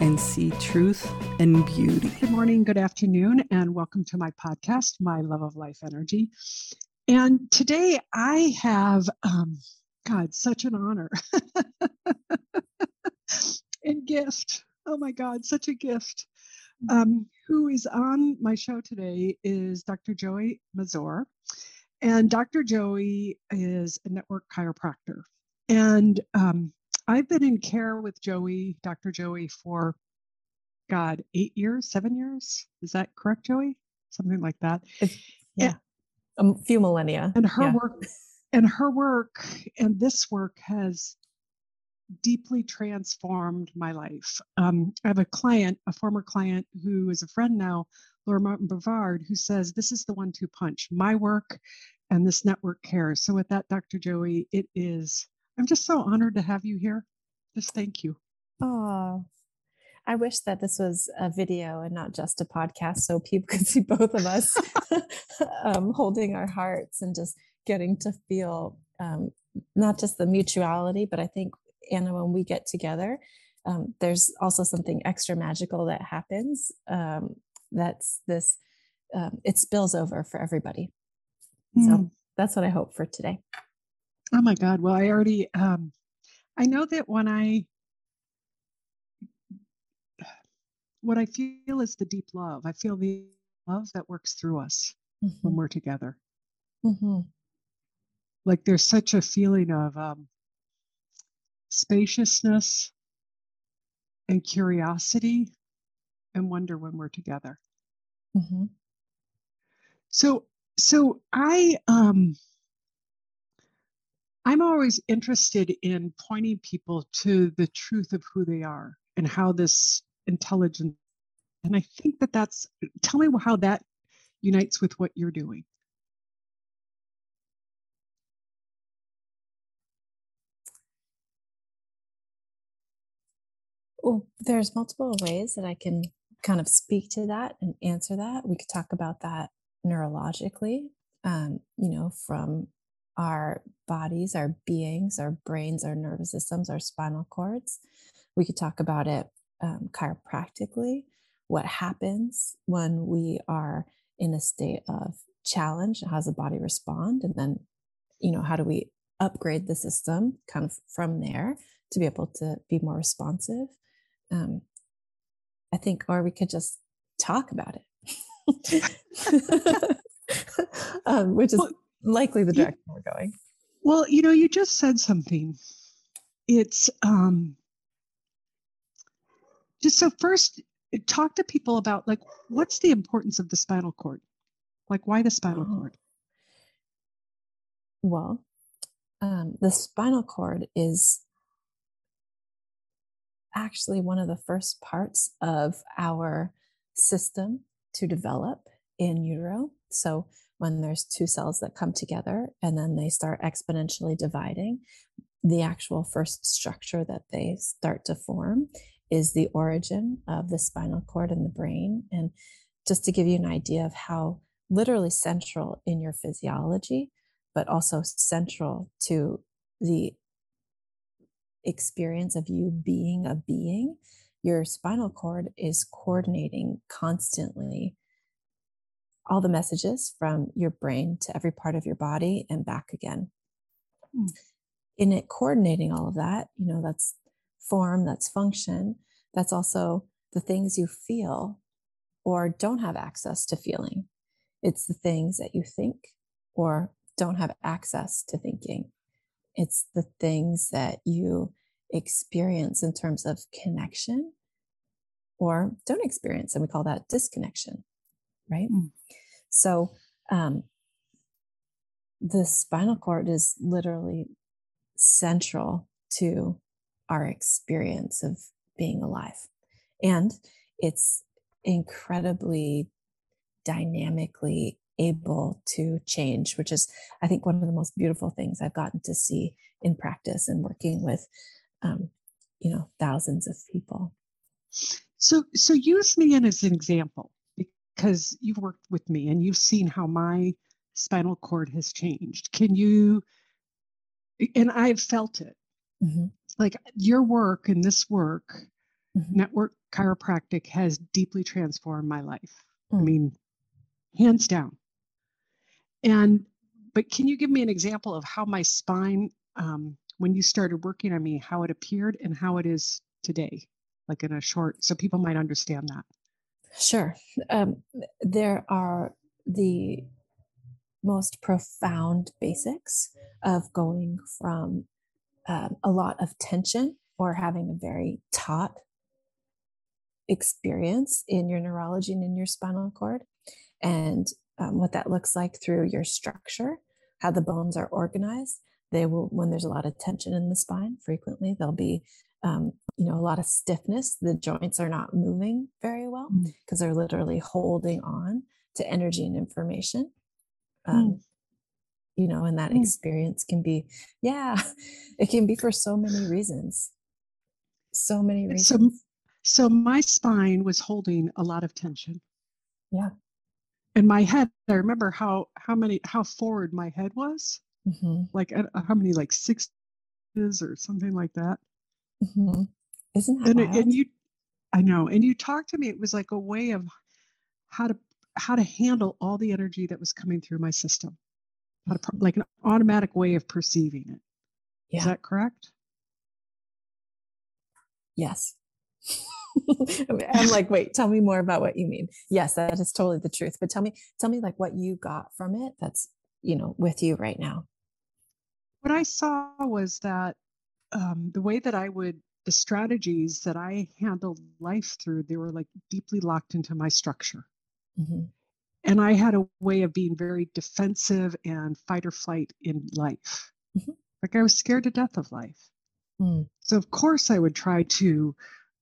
and see truth and beauty. Good morning, good afternoon, and welcome to my podcast, My Love of Life Energy. And today I have, um, God, such an honor and gift. Oh my God, such a gift. Um, who is on my show today is Dr. Joey Mazur. And Dr. Joey is a network chiropractor. And um, I've been in care with Joey, Dr. Joey, for God, eight years, seven years. Is that correct, Joey? Something like that. It's, yeah, and, a few millennia. And her yeah. work, and her work, and this work has deeply transformed my life. Um, I have a client, a former client who is a friend now, Laura Martin Bavard, who says this is the one-two punch: my work and this network care. So with that, Dr. Joey, it is I'm just so honored to have you here. Just thank you. Oh, I wish that this was a video and not just a podcast so people could see both of us um, holding our hearts and just getting to feel um, not just the mutuality, but I think, Anna, when we get together, um, there's also something extra magical that happens. Um, that's this, um, it spills over for everybody. Mm. So hmm. that's what I hope for today. Oh my God. Well, I already, um, I know that when I, what I feel is the deep love. I feel the love that works through us mm-hmm. when we're together. Mm-hmm. Like there's such a feeling of um, spaciousness and curiosity and wonder when we're together. Mm-hmm. So, so I, um, I'm always interested in pointing people to the truth of who they are and how this intelligence, and I think that that's, tell me how that unites with what you're doing. Well, there's multiple ways that I can kind of speak to that and answer that. We could talk about that neurologically, um, you know, from our bodies, our beings, our brains, our nervous systems, our spinal cords. We could talk about it um, chiropractically, what happens when we are in a state of challenge, how does the body respond? And then, you know, how do we upgrade the system kind of from there to be able to be more responsive? Um, I think, or we could just talk about it. um, which is well, likely the direction we're going. Well, you know, you just said something. It's um just so first talk to people about like what's the importance of the spinal cord? Like why the spinal oh. cord? Well, um, the spinal cord is actually one of the first parts of our system to develop in utero. So when there's two cells that come together and then they start exponentially dividing, the actual first structure that they start to form is the origin of the spinal cord and the brain. And just to give you an idea of how literally central in your physiology, but also central to the experience of you being a being, your spinal cord is coordinating constantly all the messages from your brain to every part of your body and back again. Hmm. In it coordinating all of that, you know, that's form, that's function, that's also the things you feel or don't have access to feeling. It's the things that you think or don't have access to thinking. It's the things that you experience in terms of connection or don't experience. And we call that disconnection, right? Mm. So um, the spinal cord is literally central to our experience of being alive. And it's incredibly dynamically able to change, which is, I think, one of the most beautiful things I've gotten to see in practice and working with, um, you know, thousands of people. So, so use me as an example because you've worked with me and you've seen how my spinal cord has changed. Can you? And I've felt it. Mm-hmm. Like your work and this work, mm-hmm. network chiropractic has deeply transformed my life. Mm. I mean, hands down. And but can you give me an example of how my spine, um, when you started working on me, how it appeared and how it is today, like in a short, so people might understand that. Sure. Um, there are the most profound basics of going from um, a lot of tension or having a very taut experience in your neurology and in your spinal cord and um, what that looks like through your structure, how the bones are organized. They will, when there's a lot of tension in the spine, frequently there'll be, um, you know, a lot of stiffness. The joints are not moving very because mm. they're literally holding on to energy and information. Um, mm. You know, and that mm. experience can be, yeah, it can be for so many reasons. So many reasons. So, so my spine was holding a lot of tension. Yeah in my head i remember how how many how forward my head was mm-hmm. like how many like six or something like that mm-hmm. isn't that and, and you i know and you talked to me it was like a way of how to how to handle all the energy that was coming through my system how to like an automatic way of perceiving it yeah. is that correct yes I'm like, wait, tell me more about what you mean. Yes, that is totally the truth. But tell me, tell me like what you got from it that's, you know, with you right now. What I saw was that um, the way that I would, the strategies that I handled life through, they were like deeply locked into my structure. Mm-hmm. And I had a way of being very defensive and fight or flight in life. Mm-hmm. Like I was scared to death of life. Mm. So, of course, I would try to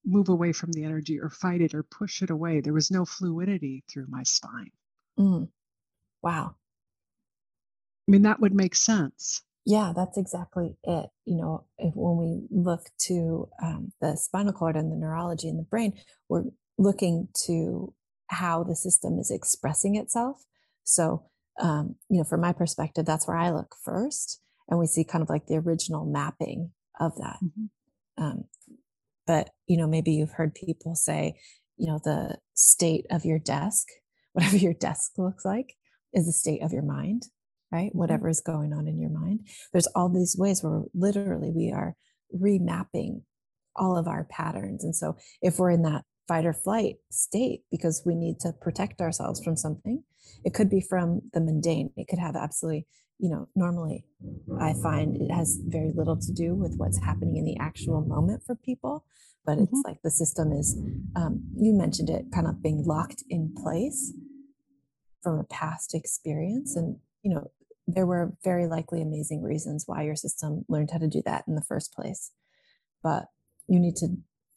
move away from the energy or fight it or push it away. There was no fluidity through my spine. Mm. Wow. I mean, that would make sense. Yeah, that's exactly it. You know, if, when we look to um, the spinal cord and the neurology in the brain, we're looking to how the system is expressing itself. So, um, you know, from my perspective, that's where I look first, and we see kind of like the original mapping of that. Mm-hmm. Um, but you know maybe you've heard people say you know the state of your desk whatever your desk looks like is the state of your mind right mm-hmm. whatever is going on in your mind there's all these ways where literally we are remapping all of our patterns and so if we're in that fight or flight state because we need to protect ourselves from something it could be from the mundane it could have absolutely you know, normally I find it has very little to do with what's happening in the actual moment for people, but mm-hmm. it's like the system is, um, you mentioned it kind of being locked in place from a past experience. And, you know, there were very likely amazing reasons why your system learned how to do that in the first place. But you need to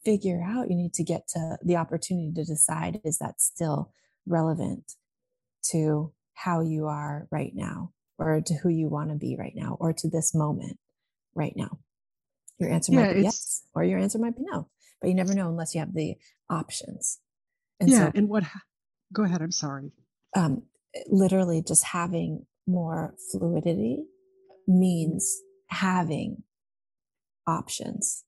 figure out, you need to get to the opportunity to decide is that still relevant to how you are right now? or to who you want to be right now or to this moment right now. Your answer yeah, might be yes or your answer might be no, but you never know unless you have the options. And yeah. So, and what, go ahead. I'm sorry. Um, literally just having more fluidity means having options.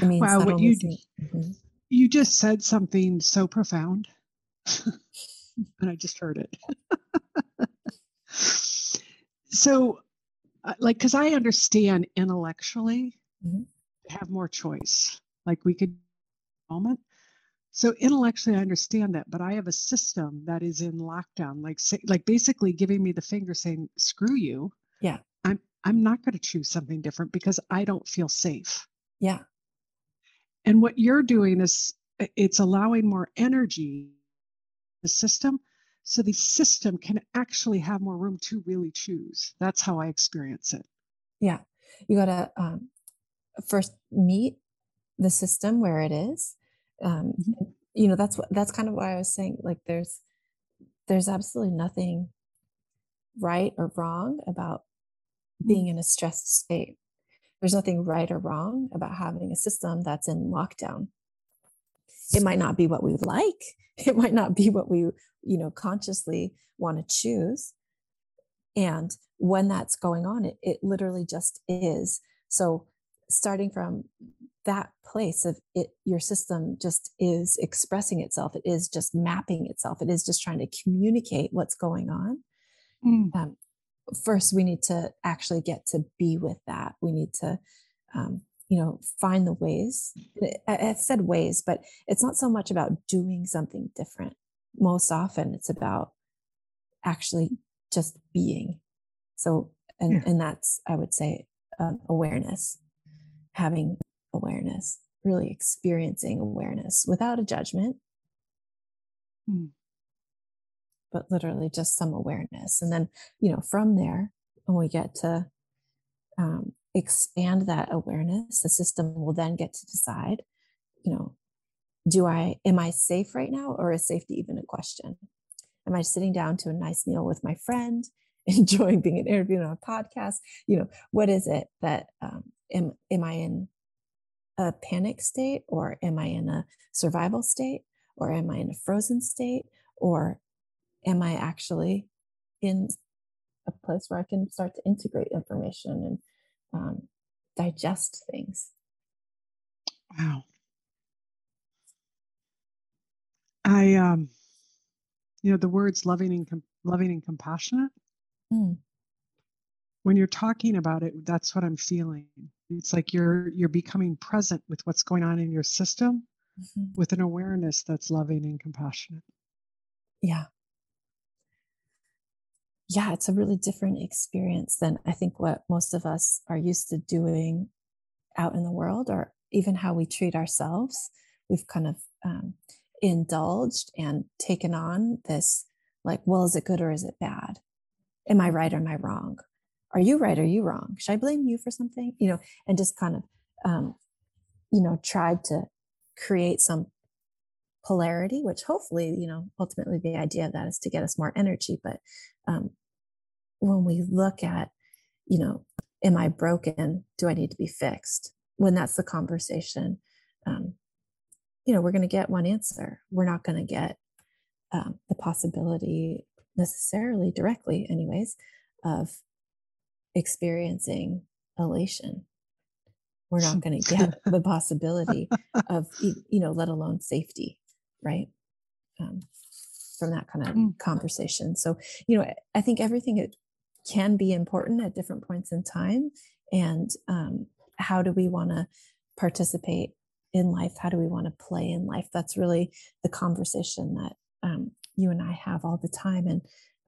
Wow, what you, mm-hmm. you just said something so profound. and I just heard it. so uh, like because i understand intellectually mm-hmm. have more choice like we could moment so intellectually i understand that but i have a system that is in lockdown like say, like basically giving me the finger saying screw you. Yeah. I'm i'm not going to choose something different because i don't feel safe. Yeah. And what you're doing is it's allowing more energy the system so the system can actually have more room to really choose. That's how i experience it. Yeah. You got to um, first meet the system where it is um, mm-hmm. you know that's what that's kind of why i was saying like there's there's absolutely nothing right or wrong about being in a stressed state. There's nothing right or wrong about having a system that's in lockdown. It might not be what we like. It might not be what we you know consciously want to choose. And when that's going on it, it literally just is. So starting from that place of it your system just is expressing itself it is just mapping itself it is just trying to communicate what's going on mm. um, first we need to actually get to be with that we need to um, you know find the ways I, I said ways but it's not so much about doing something different most often it's about actually just being so and yeah. and that's i would say um, awareness having awareness, really experiencing awareness without a judgment, hmm. but literally just some awareness. And then, you know, from there, when we get to um, expand that awareness, the system will then get to decide, you know, do I, am I safe right now or is safety even a question? Am I sitting down to a nice meal with my friend? enjoying being interviewed on a podcast you know what is it that um, am am i in a panic state or am I in a survival state or am I in a frozen state or am I actually in a place where I can start to integrate information and um, digest things? Wow. I, um, you know, the words loving and com- loving and compassionate. Mm. When you're talking about it, that's what I'm feeling. It's like you're you're becoming present with what's going on in your system mm-hmm. with an awareness that's loving and compassionate. Yeah. Yeah, it's a really different experience than I think what most of us are used to doing out in the world or even how we treat ourselves. We've kind of um, indulged and taken on this like, well, is it good or is it bad? Am I right or am I wrong? Are you right? Are you wrong? Should i blame you for something? You know and just kind of um, you know tried to create some polarity which hopefully you know ultimately the idea of that is to get us more energy but um, when we look at you know am i broken? Do i need to be fixed? When that's the conversation um, you know we're going to get one answer. We're not going to get um, the possibility necessarily directly anyways of experiencing elation. We're not going to get the possibility of you know let alone safety right? Um, from that kind of mm. conversation. So you know i think everything it can be important at different points in time and um, how do we want to participate in life? How do we want to play in life? That's really the conversation that um, you and i have all the time and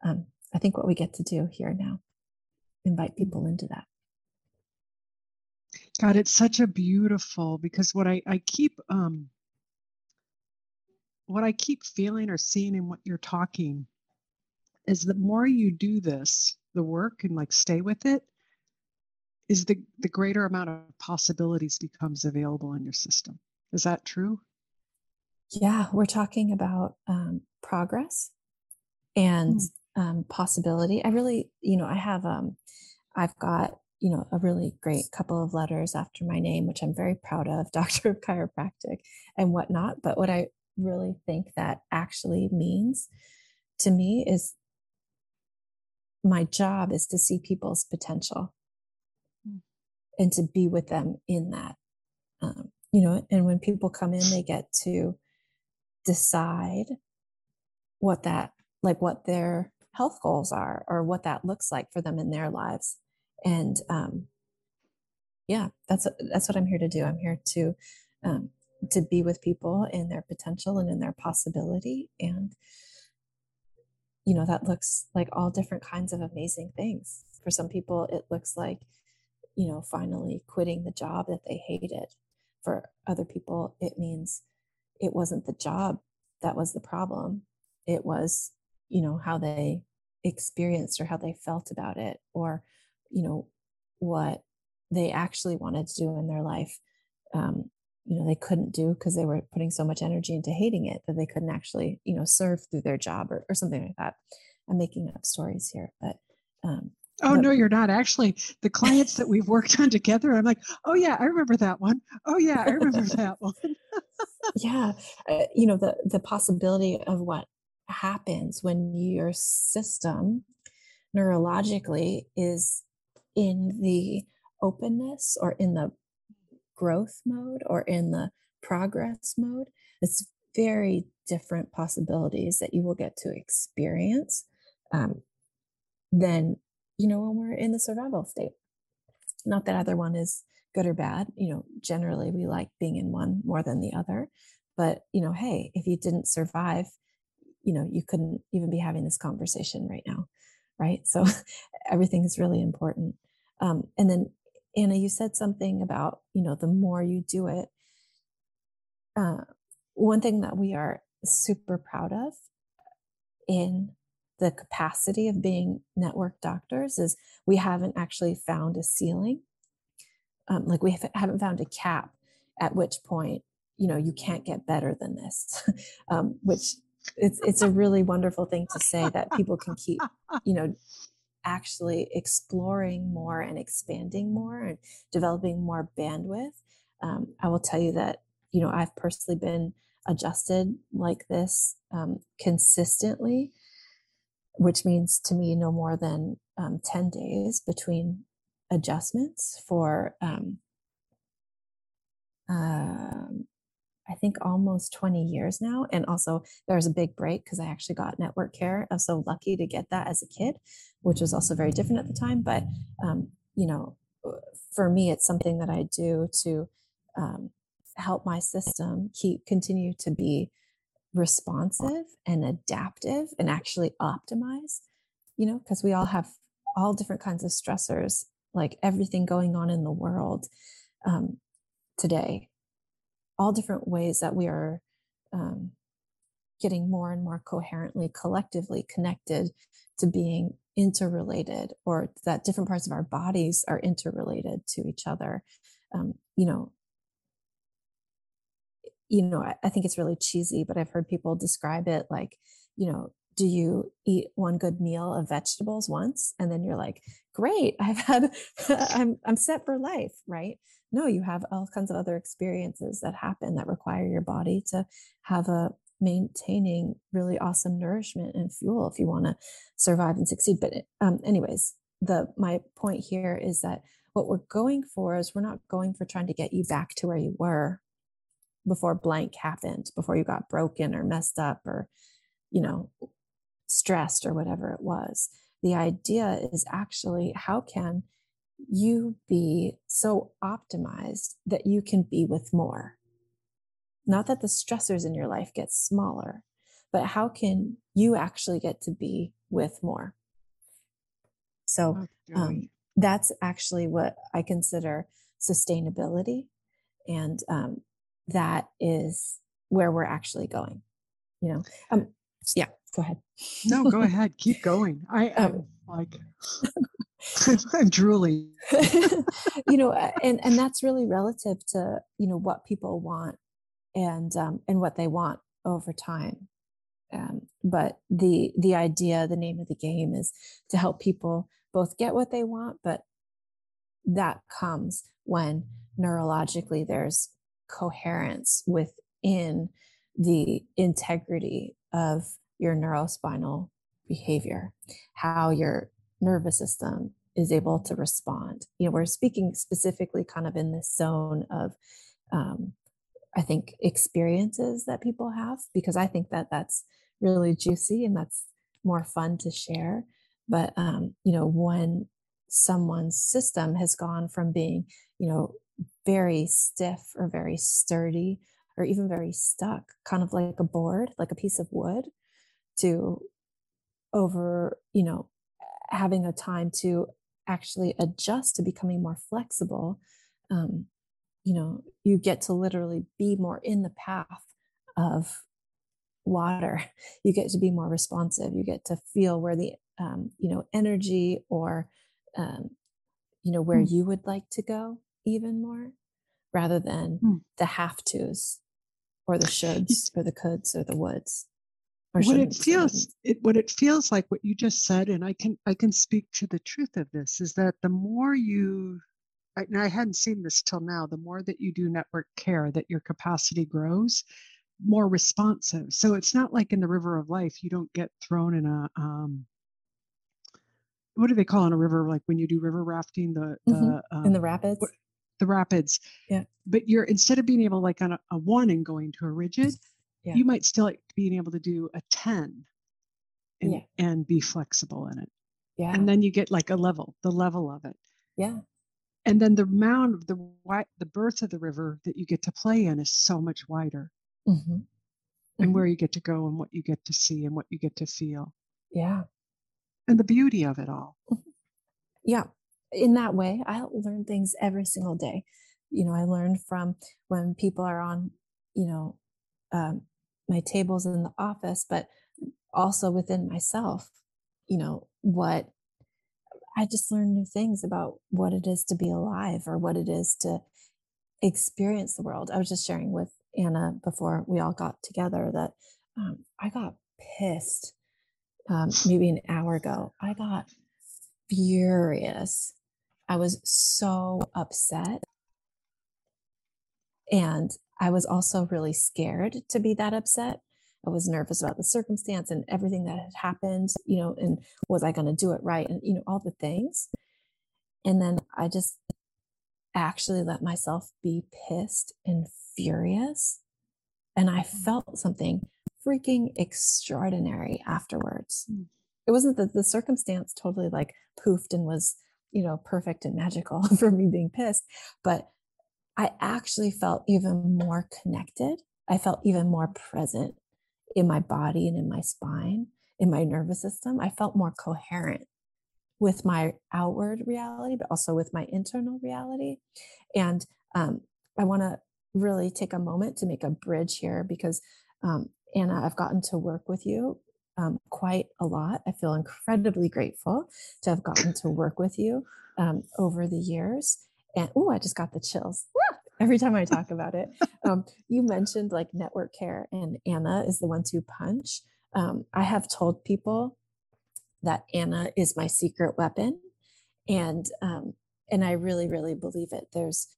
um, i think what we get to do here now invite people into that. God, it's such a beautiful because what I, I keep um what I keep feeling or seeing in what you're talking is the more you do this, the work and like stay with it, is the the greater amount of possibilities becomes available in your system. Is that true? Yeah, we're talking about um, progress and mm um, possibility. I really, you know, I have, um, I've got, you know, a really great couple of letters after my name, which I'm very proud of, Doctor of Chiropractic and whatnot. But what I really think that actually means to me is my job is to see people's potential mm. and to be with them in that. Um, you know, and when people come in, they get to decide what that, like what their health goals are or what that looks like for them in their lives. And um, yeah that's that's what i'm here to do. I'm here to um, to be with people in their potential and in their possibility. And you know that looks like all different kinds of amazing things. For some people it looks like you know finally quitting the job that they hated. For other people it means it wasn't the job that was the problem. It was you know how they experienced or how they felt about it or you know what they actually wanted to do in their life um, you know they couldn't do because they were putting so much energy into hating it that they couldn't actually you know serve through their job or, or something like that i'm making up stories here but um Oh no, you're not. Actually, the clients that we've worked on together, I'm like, oh yeah, I remember that one. Oh yeah, I remember that one. yeah, uh, you know the the possibility of what happens when your system neurologically is in the openness or in the growth mode or in the progress mode. It's very different possibilities that you will get to experience um, than, you know, when we're in the survival state. Not that either one is good or bad. You know, generally we like being in one more than the other. But, you know, hey, if you didn't survive, you know, you couldn't even be having this conversation right now. Right. So everything is really important. Um, and then Anna, you said something about, you know, the more you do it. Uh, one thing that we are super proud of in the capacity of being network doctors is we haven't actually found a ceiling. Um, like we haven't found a cap at which point, you know, you can't get better than this, um, which it's, it's a really wonderful thing to say that people can keep, you know, actually exploring more and expanding more and developing more bandwidth. Um, I will tell you that, you know, I've personally been adjusted like this um, consistently, which means to me no more than um, 10 days between adjustments for um, um I think almost 20 years now. And also, there was a big break because I actually got network care. I was so lucky to get that as a kid, which was also very different at the time. But, um, you know, uh, for me, it's something that I do to um, help my system keep continue to be responsive and adaptive and actually optimize, you know, because we all have all different kinds of stressors, like everything going on in the world um, today all different ways that we are um, getting more and more coherently, collectively connected to being interrelated, or that different parts of our bodies are interrelated to each other. Um, you know, you know, I, I think it's really cheesy, but I've heard people describe it like, you know, do you eat one good meal of vegetables once? And then you're like great i've had i'm i'm set for life right? No you have all kinds of other experiences that happen that require your body to have a maintaining really awesome nourishment and fuel if you want to survive and succeed. But um, anyways the my point here is that what we're going for is we're not going for trying to get you back to where you were before blank happened before you got broken or messed up or you know stressed or whatever it was. The idea is actually how can you be so optimized that you can be with more? Not that the stressors in your life get smaller, but how can you actually get to be with more? So um, that's actually what I consider sustainability. And um, that is where we're actually going. You know, um, yeah, go ahead. no, go ahead. Keep going. I am um, like, I'm drooling. you know, and and that's really relative to you know what people want and um, and what they want over time. Um, but the the idea, the name of the game, is to help people both get what they want, but that comes when neurologically there's coherence within the integrity of your neurospinal behavior, how your nervous system is able to respond. You know, we're speaking specifically kind of in this zone of, um, I think, experiences that people have, because I think that that's really juicy and that's more fun to share. But, um, you know, when someone's system has gone from being, you know, very stiff or very sturdy or even very stuck, kind of like a board, like a piece of wood, to over, you know, having a time to actually adjust to becoming more flexible. Um, you know, you get to literally be more in the path of water. You get to be more responsive. You get to feel where the, um, you know, energy or, um, you know, where mm. you would like to go even more rather than Hmm. the have tos or the shoulds or the coulds or the woulds. What it feels it what it feels like what you just said and i can i can speak to the truth of this is that the more you I, and I hadn't seen this till now the more that you do network care that your capacity grows more responsive so it's not like in the river of life you don't get thrown in a um what do they call in a river like when you do river rafting the the Mhm. um, in the rapids. the rapids Yeah. but you're instead of being able like on a, a one and going to a rigid Yeah. you might still like being able to do a 10 and, Yeah. and be flexible in it Yeah. and then you get like a level the level of it yeah. and then the amount of the wi- the birth of the river that you get to play in is so much wider hmm and Mhm. where you get to go and what you get to see and what you get to feel Yeah. and the beauty of it all yeah in that way i learn things every single day you know i learned from when people are on you know um, my tables in the office but also within myself you know what i just learned new things about what it is to be alive or what it is to experience the world i was just sharing with anna before we all got together that um, i got pissed um, maybe an hour ago i got furious. I was so upset. And I was also really scared to be that upset. I was nervous about the circumstance and everything that had happened, you know, and was I going to do it right? And, you know, all the things. And then I just actually let myself be pissed and furious. And I felt something freaking extraordinary afterwards. Mm. It wasn't that the circumstance totally like poofed and was, you know, perfect and magical for me being pissed, but I actually felt even more connected. I felt even more present in my body and in my spine, in my nervous system. I felt more coherent with my outward reality, but also with my internal reality. And um, I want to really take a moment to make a bridge here because, um, Anna, I've gotten to work with you um, quite a lot. I feel incredibly grateful to have gotten to work with you um, over the years. And oh, I just got the chills every time I talk about it. Um, you mentioned like network care, and Anna is the one to punch. Um, I have told people that Anna is my secret weapon, and um, and I really, really believe it. There's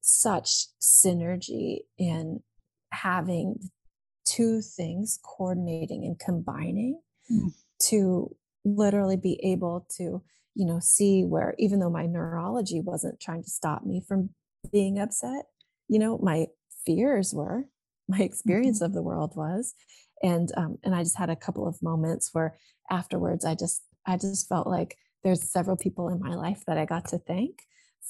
such synergy in having two things coordinating and combining Mm. to literally be able to you know see where even though my neurology wasn't trying to stop me from being upset you know my fears were my experience of the world was. And um, and i just had a couple of moments where afterwards i just i just felt like there's several people in my life that i got to thank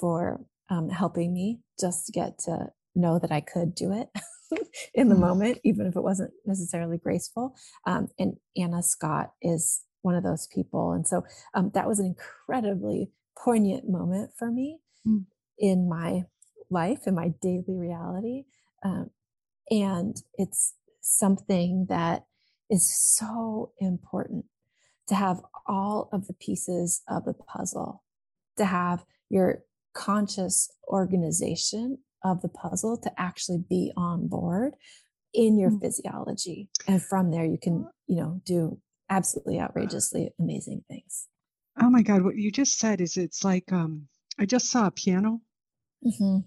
for um, helping me just get to know that i could do it in the Mm. moment even if it wasn't necessarily graceful. Um, and anna scott is one of those people and so um, that was an incredibly poignant moment for me Mm. in my life in my daily reality um, and it's something that is so important to have all of the pieces of the puzzle to have your conscious organization of the puzzle to actually be on board in your Mm. physiology and from there you can you know do absolutely outrageously amazing things oh my god what you just said is it's like um i just saw a piano Mhm.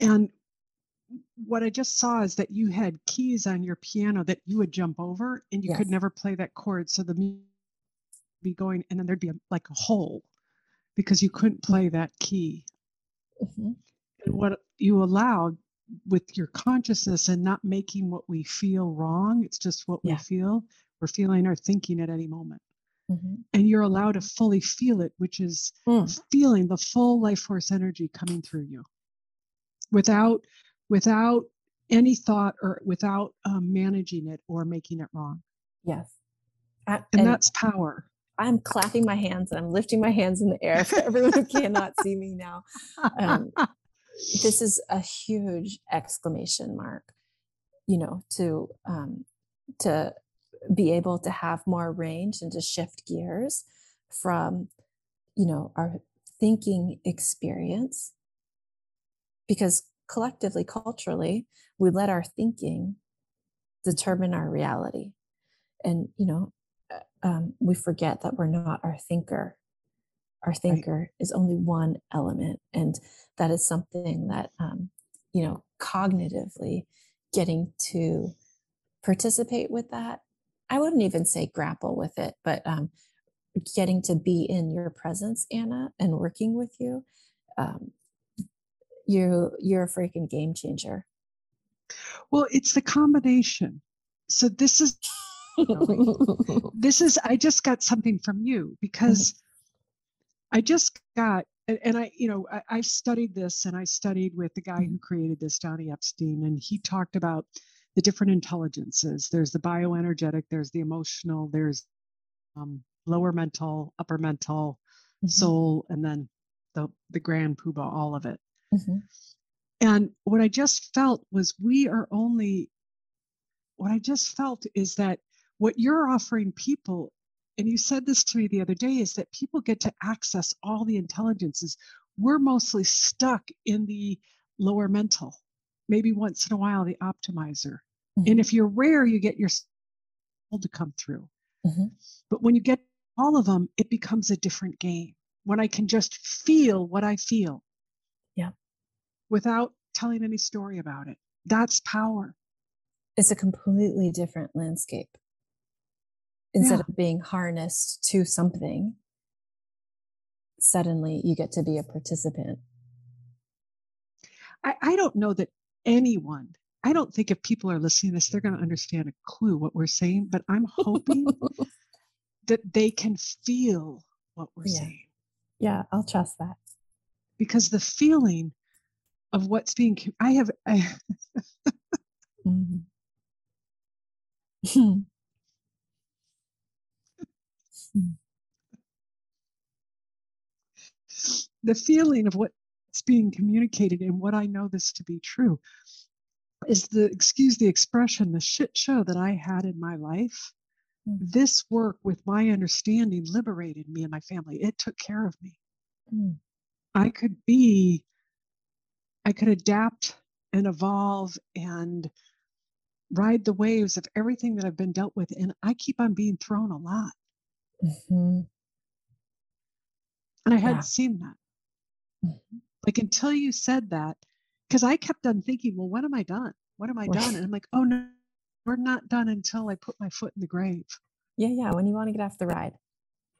and what i just saw is that you had keys on your piano that you would jump over and you could never play that chord so the music would be going and then there'd be a, like a hole because you couldn't play that key Mhm. and what you allowed with your consciousness and not making what we feel wrong it's just what Yeah. we feel we're feeling or thinking at any moment Mhm. and you're allowed to fully feel it which is Mm. feeling the full life force energy coming through you without without any thought or without um, managing it or making it wrong yes I- and, and that's power I'm clapping my hands and I'm lifting my hands in the air for everyone who cannot see me now. Um, this is a huge exclamation mark, you know, to um, to be able to have more range and to shift gears from, you know, our thinking experience because collectively, culturally, we let our thinking determine our reality. And, you know, uh, um, we forget that we're not our thinker. Our thinker right. is only one element. And that is something that, um, you know, cognitively getting to participate with that. I wouldn't even say grapple with it, but um, getting to be in your presence, Anna, and working with you, um, you you're a freaking game changer. Well, it's the combination. So this is this is I just got something from you because. I just got and, and I, you know, I, I, studied this and I studied with the guy who created this, Donnie Epstein, and he talked about the different intelligences. There's the bioenergetic, there's the emotional, there's um, lower mental, upper mental, mm-hmm. soul, and then the the grand poobah, all of it. Mm-hmm. And what I just felt was we are only. What I just felt is that what you're offering people, and you said this to me the other day, is that people get to access all the intelligences. We're mostly stuck in the lower mental. Maybe once in a while, the optimizer. Mm-hmm. And if you're rare, you get your soul to come through. Mm-hmm. But when you get all of them, it becomes a different game. When I can just feel what I feel. Yeah. Without telling any story about it. That's power. It's a completely different landscape. Instead yeah. of being harnessed to something, suddenly you get to be a participant. I, I don't know that anyone I don't think if people are listening to this, they're going to understand a clue what we're saying, but I'm hoping that they can feel what we're yeah. saying. Yeah, I'll trust that. Because the feeling of what's being, I have, I, mm-hmm. the feeling of what's being communicated and what I know this to be true is the excuse the expression the shit show that I had in my life. Mm. This work with my understanding liberated me and my family. It took care of me. Mm. I could be, I could adapt and evolve and ride the waves of everything that I've been dealt with. And I keep on being thrown a lot. Mm-hmm. And I hadn't yeah. seen that. Mm-hmm. Like until you said that, because I kept on thinking, well, when am I done? When am I done? And I'm like, oh no, we're not done until I put my foot in the grave. Yeah, yeah. When you want to get off the ride.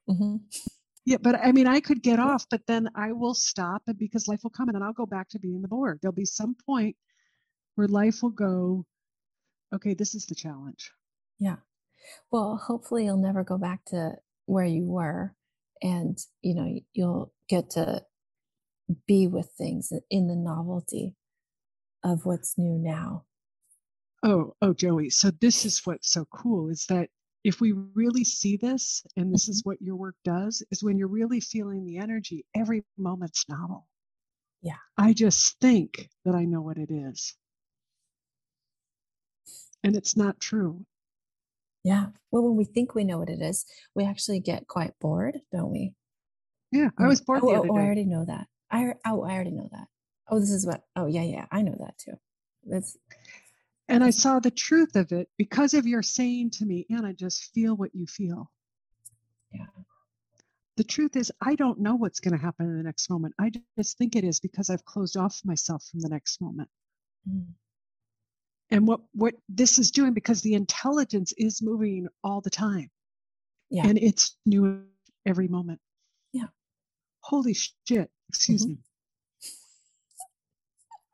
Mm-hmm. Yeah, but I mean, I could get off, but then I will stop, and because life will come, and then I'll go back to being the board. There'll be some point where life will go, okay, this is the challenge. Yeah. Well, hopefully, you'll never go back to where you were, and you know, you'll get to be with things in the novelty of what's new now. Oh, oh, Joey. So this is what's so cool is that if we really see this, and this is mm-hmm. what your work does, is when you're really feeling the energy, every moment's novel. Yeah. I just think that I know what it is. And it's not true. Yeah. Well, when we think we know what it is, we actually get quite bored, don't we? Yeah. I was bored. Oh, oh, oh I already know that. I oh I already know that. Oh, this is what. Oh yeah, yeah, I know that too. That's. And I saw the truth of it because of your saying to me, Anna, just feel what you feel. Yeah. The truth is, I don't know what's going to happen in the next moment. I just think it is because I've closed off myself from the next moment. Mm. And what what this is doing because the intelligence is moving all the time. Yeah. And it's new every moment. Yeah. Holy shit. Excuse mm-hmm. me.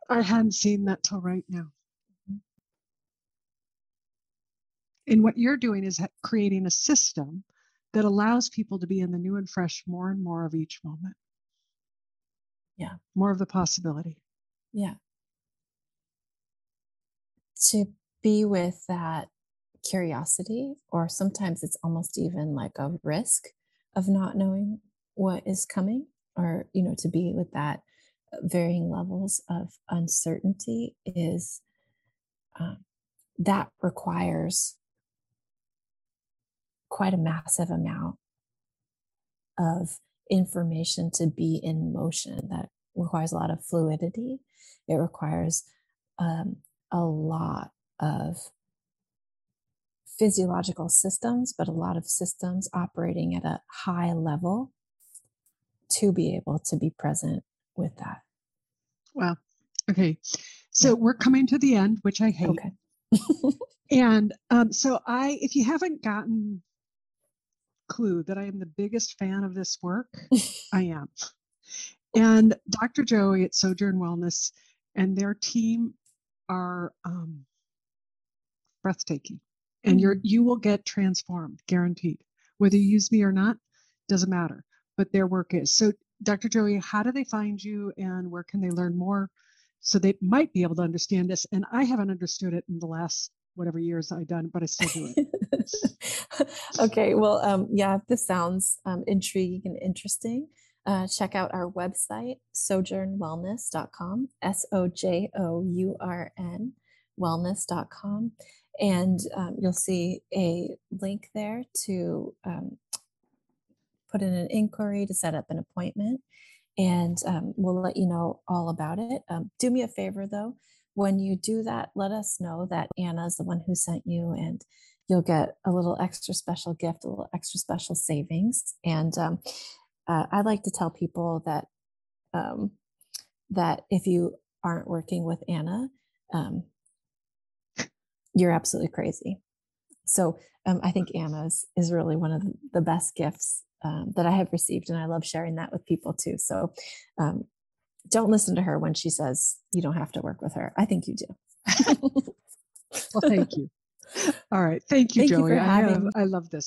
I hadn't seen that till right now. And what you're doing is creating a system that allows people to be in the new and fresh more and more of each moment. Yeah. More of the possibility. Yeah. To be with that curiosity, or sometimes it's almost even like a risk of not knowing what is coming or you know to be with that uh, varying levels of uncertainty is um, that requires quite a massive amount of information to be in motion that requires a lot of fluidity. It requires um, a lot of physiological systems, but a lot of systems operating at a high level to be able to be present with that. Wow. Okay. So yeah. we're coming to the end, which I hate. Okay. and um, so I, if you haven't gotten clue that I am the biggest fan of this work, I am. And Dr. Joey at Sojourn Wellness and their team are um, breathtaking. And you're mm-hmm. you will get transformed, guaranteed. Whether you use me or not, doesn't matter. But their work is. So, Dr. Joey, how do they find you and where can they learn more so they might be able to understand this? And I haven't understood it in the last whatever years I've done, but I still do it. okay. Well, um, yeah, if this sounds um, intriguing and interesting, uh, check out our website, sojournwellness.com, S O J O U R N, wellness.com. And um, you'll see a link there to um, put in an inquiry to set up an appointment. And um, we'll let you know all about it. Um, do me a favor though, when you do that, let us know that Anna is the one who sent you, and you'll get a little extra special gift, a little extra special savings. And um, uh, I like to tell people that um, that if you aren't working with Anna, um, you're absolutely crazy. So um, I think Anna's is really one of the best gifts um, that I have received, and I love sharing that with people too. So um, don't listen to her when she says you don't have to work with her. I think you do. well, thank you. All right, thank you, thank Joey. You I, have, I love this.